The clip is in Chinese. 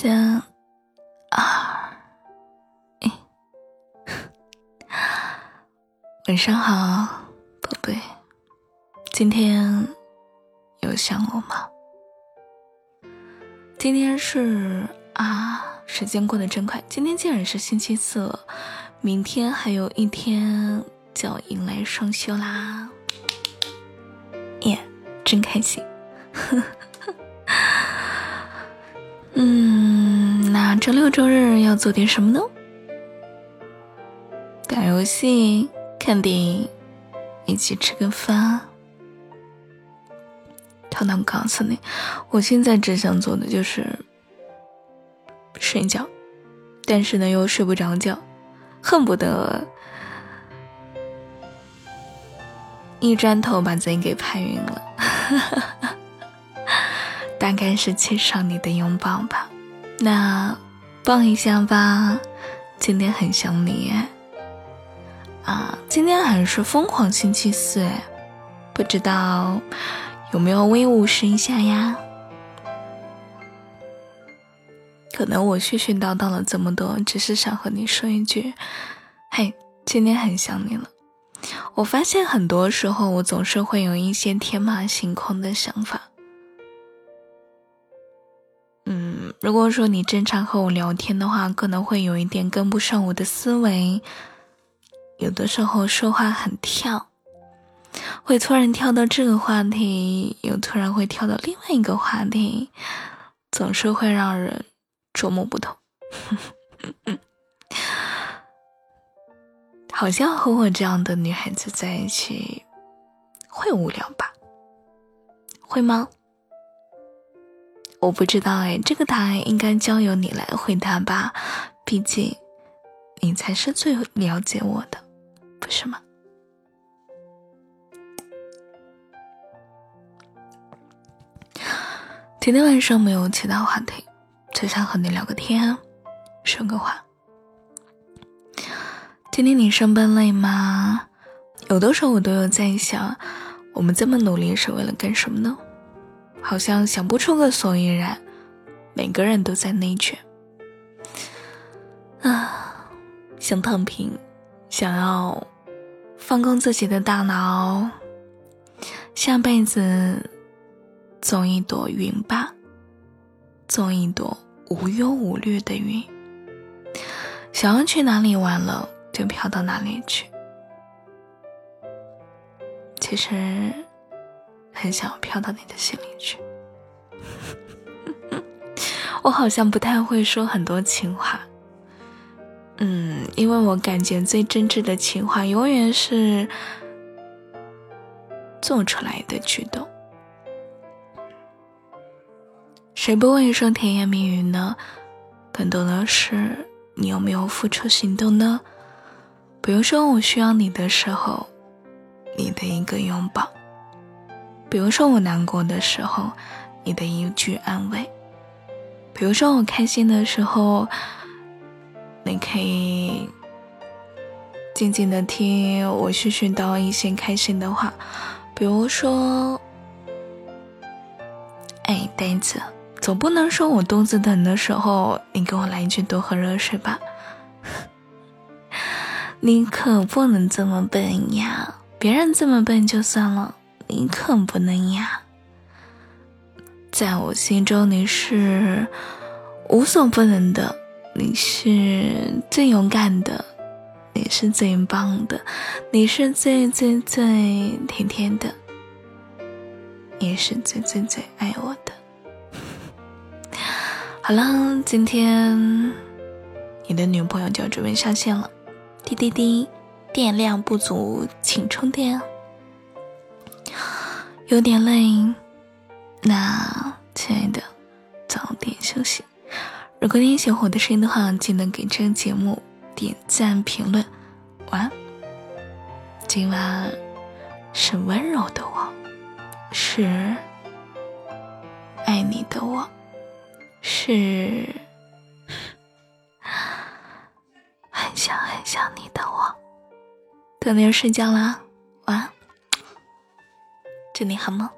三、二、一，晚上好，宝贝。今天有想我吗？今天是啊，时间过得真快，今天竟然是星期四了，明天还有一天就要迎来双休啦，耶，真开心。嗯，那周六周日要做点什么呢？打游戏、看电影，一起吃个饭。涛涛告诉你，我现在只想做的就是睡觉，但是呢又睡不着觉，恨不得一砖头把自己给拍晕了。大概是缺少你的拥抱吧，那抱一下吧。今天很想你，啊，今天还是疯狂星期四，不知道有没有微舞试一下呀？可能我絮絮叨叨了这么多，只是想和你说一句，嘿，今天很想你了。我发现很多时候，我总是会有一些天马行空的想法。如果说你正常和我聊天的话，可能会有一点跟不上我的思维，有的时候说话很跳，会突然跳到这个话题，又突然会跳到另外一个话题，总是会让人捉摸不透。好像和我这样的女孩子在一起会无聊吧？会吗？我不知道哎，这个答案应该交由你来回答吧，毕竟你才是最了解我的，不是吗？今天晚上没有其他话题，只想和你聊个天，说个话。今天你上班累吗？有的时候我都有在想，我们这么努力是为了干什么呢？好像想不出个所以然，每个人都在内卷啊，想躺平，想要放空自己的大脑，下辈子做一朵云吧，做一朵无忧无虑的云，想要去哪里玩了就飘到哪里去。其实。很想要飘到你的心里去。我好像不太会说很多情话，嗯，因为我感觉最真挚的情话永远是做出来的举动。谁不会说甜言蜜语呢？更多的是你有没有付出行动呢？比如说我需要你的时候，你的一个拥抱。比如说我难过的时候，你的一句安慰；比如说我开心的时候，你可以静静的听我絮絮叨一些开心的话；比如说，哎，呆子，总不能说我肚子疼的时候，你给我来一句多喝热水吧？你可不能这么笨呀！别人这么笨就算了。你可不能呀！在我心中，你是无所不能的，你是最勇敢的，你是最棒的，你是最最最甜甜的，也是最最最爱我的。好了，今天你的女朋友就要准备上线了，滴滴滴，电量不足，请充电。有点累，那亲爱的，早点休息。如果你喜欢我的声音的话，记得给这个节目点赞、评论。晚安。今晚是温柔的我，是爱你的我，是很想很想你的我。等你要睡觉啦，晚安。对你好吗。